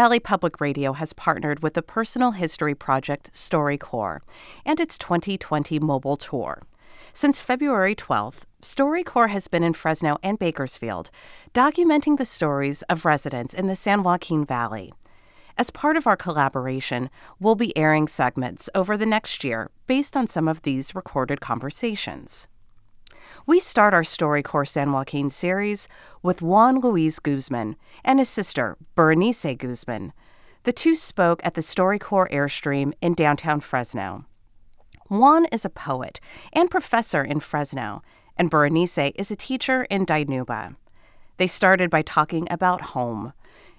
Valley Public Radio has partnered with the personal history project StoryCorps and its 2020 mobile tour. Since February 12th, StoryCorps has been in Fresno and Bakersfield, documenting the stories of residents in the San Joaquin Valley. As part of our collaboration, we'll be airing segments over the next year based on some of these recorded conversations. We start our StoryCorps San Joaquin series with Juan Luis Guzman and his sister, Berenice Guzman. The two spoke at the StoryCorps Airstream in downtown Fresno. Juan is a poet and professor in Fresno, and Berenice is a teacher in Dinuba. They started by talking about home.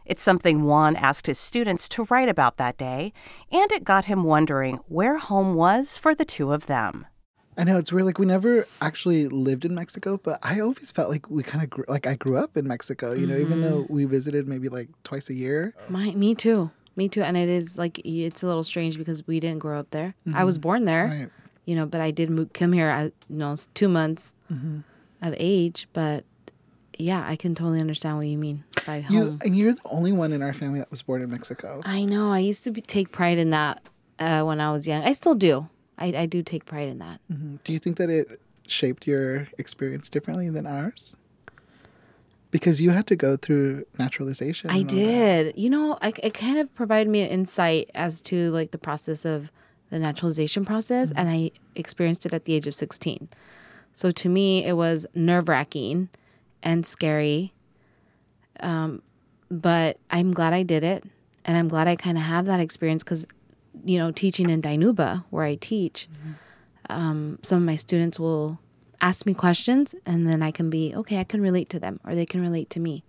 It's something Juan asked his students to write about that day, and it got him wondering where home was for the two of them. I know it's weird. Like we never actually lived in Mexico, but I always felt like we kind of grew, like I grew up in Mexico. You know, mm-hmm. even though we visited maybe like twice a year. My, me too, me too. And it is like it's a little strange because we didn't grow up there. Mm-hmm. I was mm-hmm. born there, right. you know, but I did move, come here. at you know, two months mm-hmm. of age, but yeah, I can totally understand what you mean by home. You, and you're the only one in our family that was born in Mexico. I know. I used to be, take pride in that uh, when I was young. I still do. I, I do take pride in that. Mm-hmm. Do you think that it shaped your experience differently than ours? Because you had to go through naturalization. I did. That. You know, I, it kind of provided me an insight as to like the process of the naturalization process, mm-hmm. and I experienced it at the age of 16. So to me, it was nerve wracking and scary. Um, but I'm glad I did it. And I'm glad I kind of have that experience because you know, teaching in Dinuba, where I teach, mm-hmm. um, some of my students will ask me questions, and then I can be, okay, I can relate to them, or they can relate to me.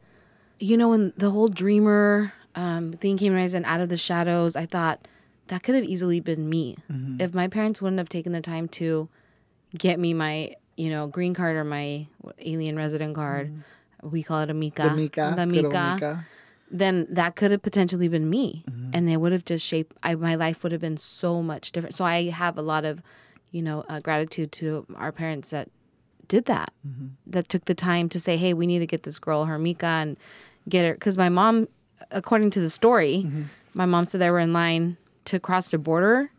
You know, when the whole dreamer um, thing came rising out of the shadows, I thought that could have easily been me. Mm-hmm. If my parents wouldn't have taken the time to get me my, you know, green card or my alien resident card, mm-hmm. we call it a Mica. The Mica. The Mica then that could have potentially been me mm-hmm. And they would have just shaped I, my life would have been so much different. So i have a lot of you know uh, gratitude to our parents that did that. Mm-hmm. that took the time to say hey we need to get this girl her Mica and get her because my mom according to the story mm-hmm. my mom said they were in line to cross the border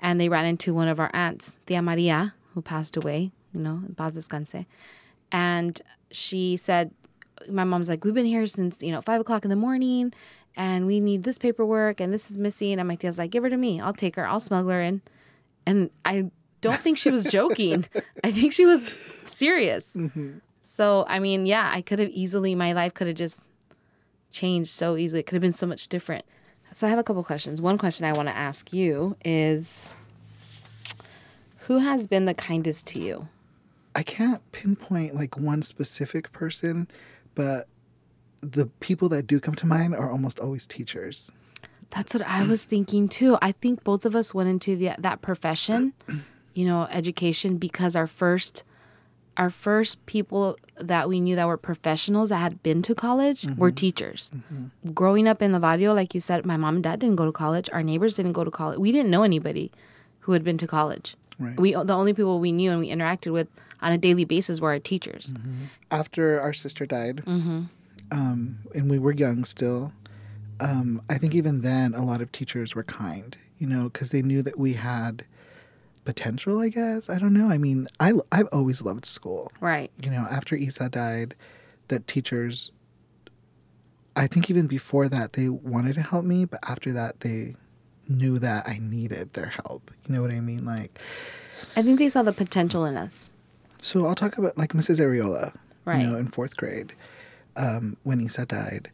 and they ran into one of our aunts tia maria who passed away you know paz descanse. And she said my mom's like, we've been here since, you know, five o'clock in the morning and we need this paperwork and this is missing. And my tia's like, give her to me. I'll take her. I'll smuggle her in. And I don't think she was joking. I think she was serious. Mm-hmm. So, I mean, yeah, I could have easily, my life could have just changed so easily. It could have been so much different. So, I have a couple questions. One question I want to ask you is Who has been the kindest to you? I can't pinpoint like one specific person but the people that do come to mind are almost always teachers. That's what I was thinking too. I think both of us went into the, that profession, you know, education because our first our first people that we knew that were professionals that had been to college mm-hmm. were teachers. Mm-hmm. Growing up in the barrio, like you said, my mom and dad didn't go to college. Our neighbors didn't go to college. We didn't know anybody who had been to college. Right. We the only people we knew and we interacted with on a daily basis were our teachers. Mm-hmm. After our sister died, mm-hmm. Um, and we were young still, um, I think even then a lot of teachers were kind, you know, because they knew that we had potential. I guess I don't know. I mean, I I've always loved school. Right. You know, after Isa died, that teachers. I think even before that they wanted to help me, but after that they knew that I needed their help. You know what I mean? Like, I think they saw the potential in us. So I'll talk about like Mrs. Ariola, right. you know, in fourth grade, um, when Isa died,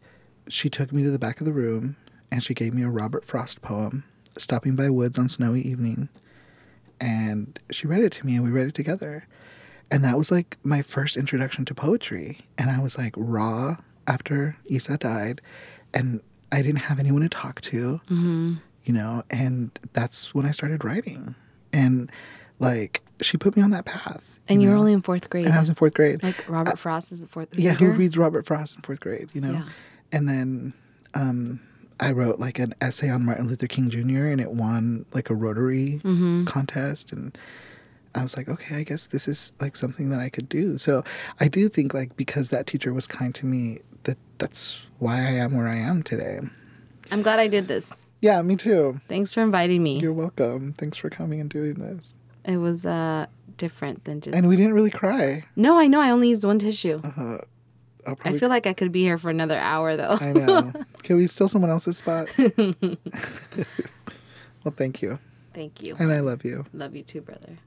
she took me to the back of the room and she gave me a Robert Frost poem, "Stopping by Woods on Snowy Evening," and she read it to me and we read it together, and that was like my first introduction to poetry, and I was like raw after Isa died, and I didn't have anyone to talk to, mm-hmm. you know, and that's when I started writing, and like she put me on that path and you, are only in fourth grade. And I was in fourth grade. Like Robert Frost is the fourth grade. Yeah, who reads Robert Frost in fourth grade, you know? Yeah. And then um, I wrote like an essay on Martin Luther King Jr. and it won like a Rotary mm-hmm. contest. And I was like, okay, I guess this is like something that I could do. So I do think like because that teacher was kind to me, that that's why I am where I am today. I'm glad I did this. Yeah, me too. Thanks for inviting me. You're welcome. Thanks for coming and doing this. It was uh different than just. And we didn't really cry. No, I know. I only used one tissue. Uh, I'll I feel like I could be here for another hour though. I know. Can we steal someone else's spot? well, thank you. Thank you. And I love you. Love you too, brother.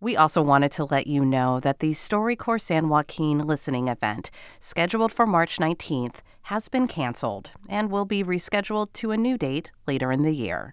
We also wanted to let you know that the StoryCorps San Joaquin listening event, scheduled for March 19th, has been canceled and will be rescheduled to a new date later in the year.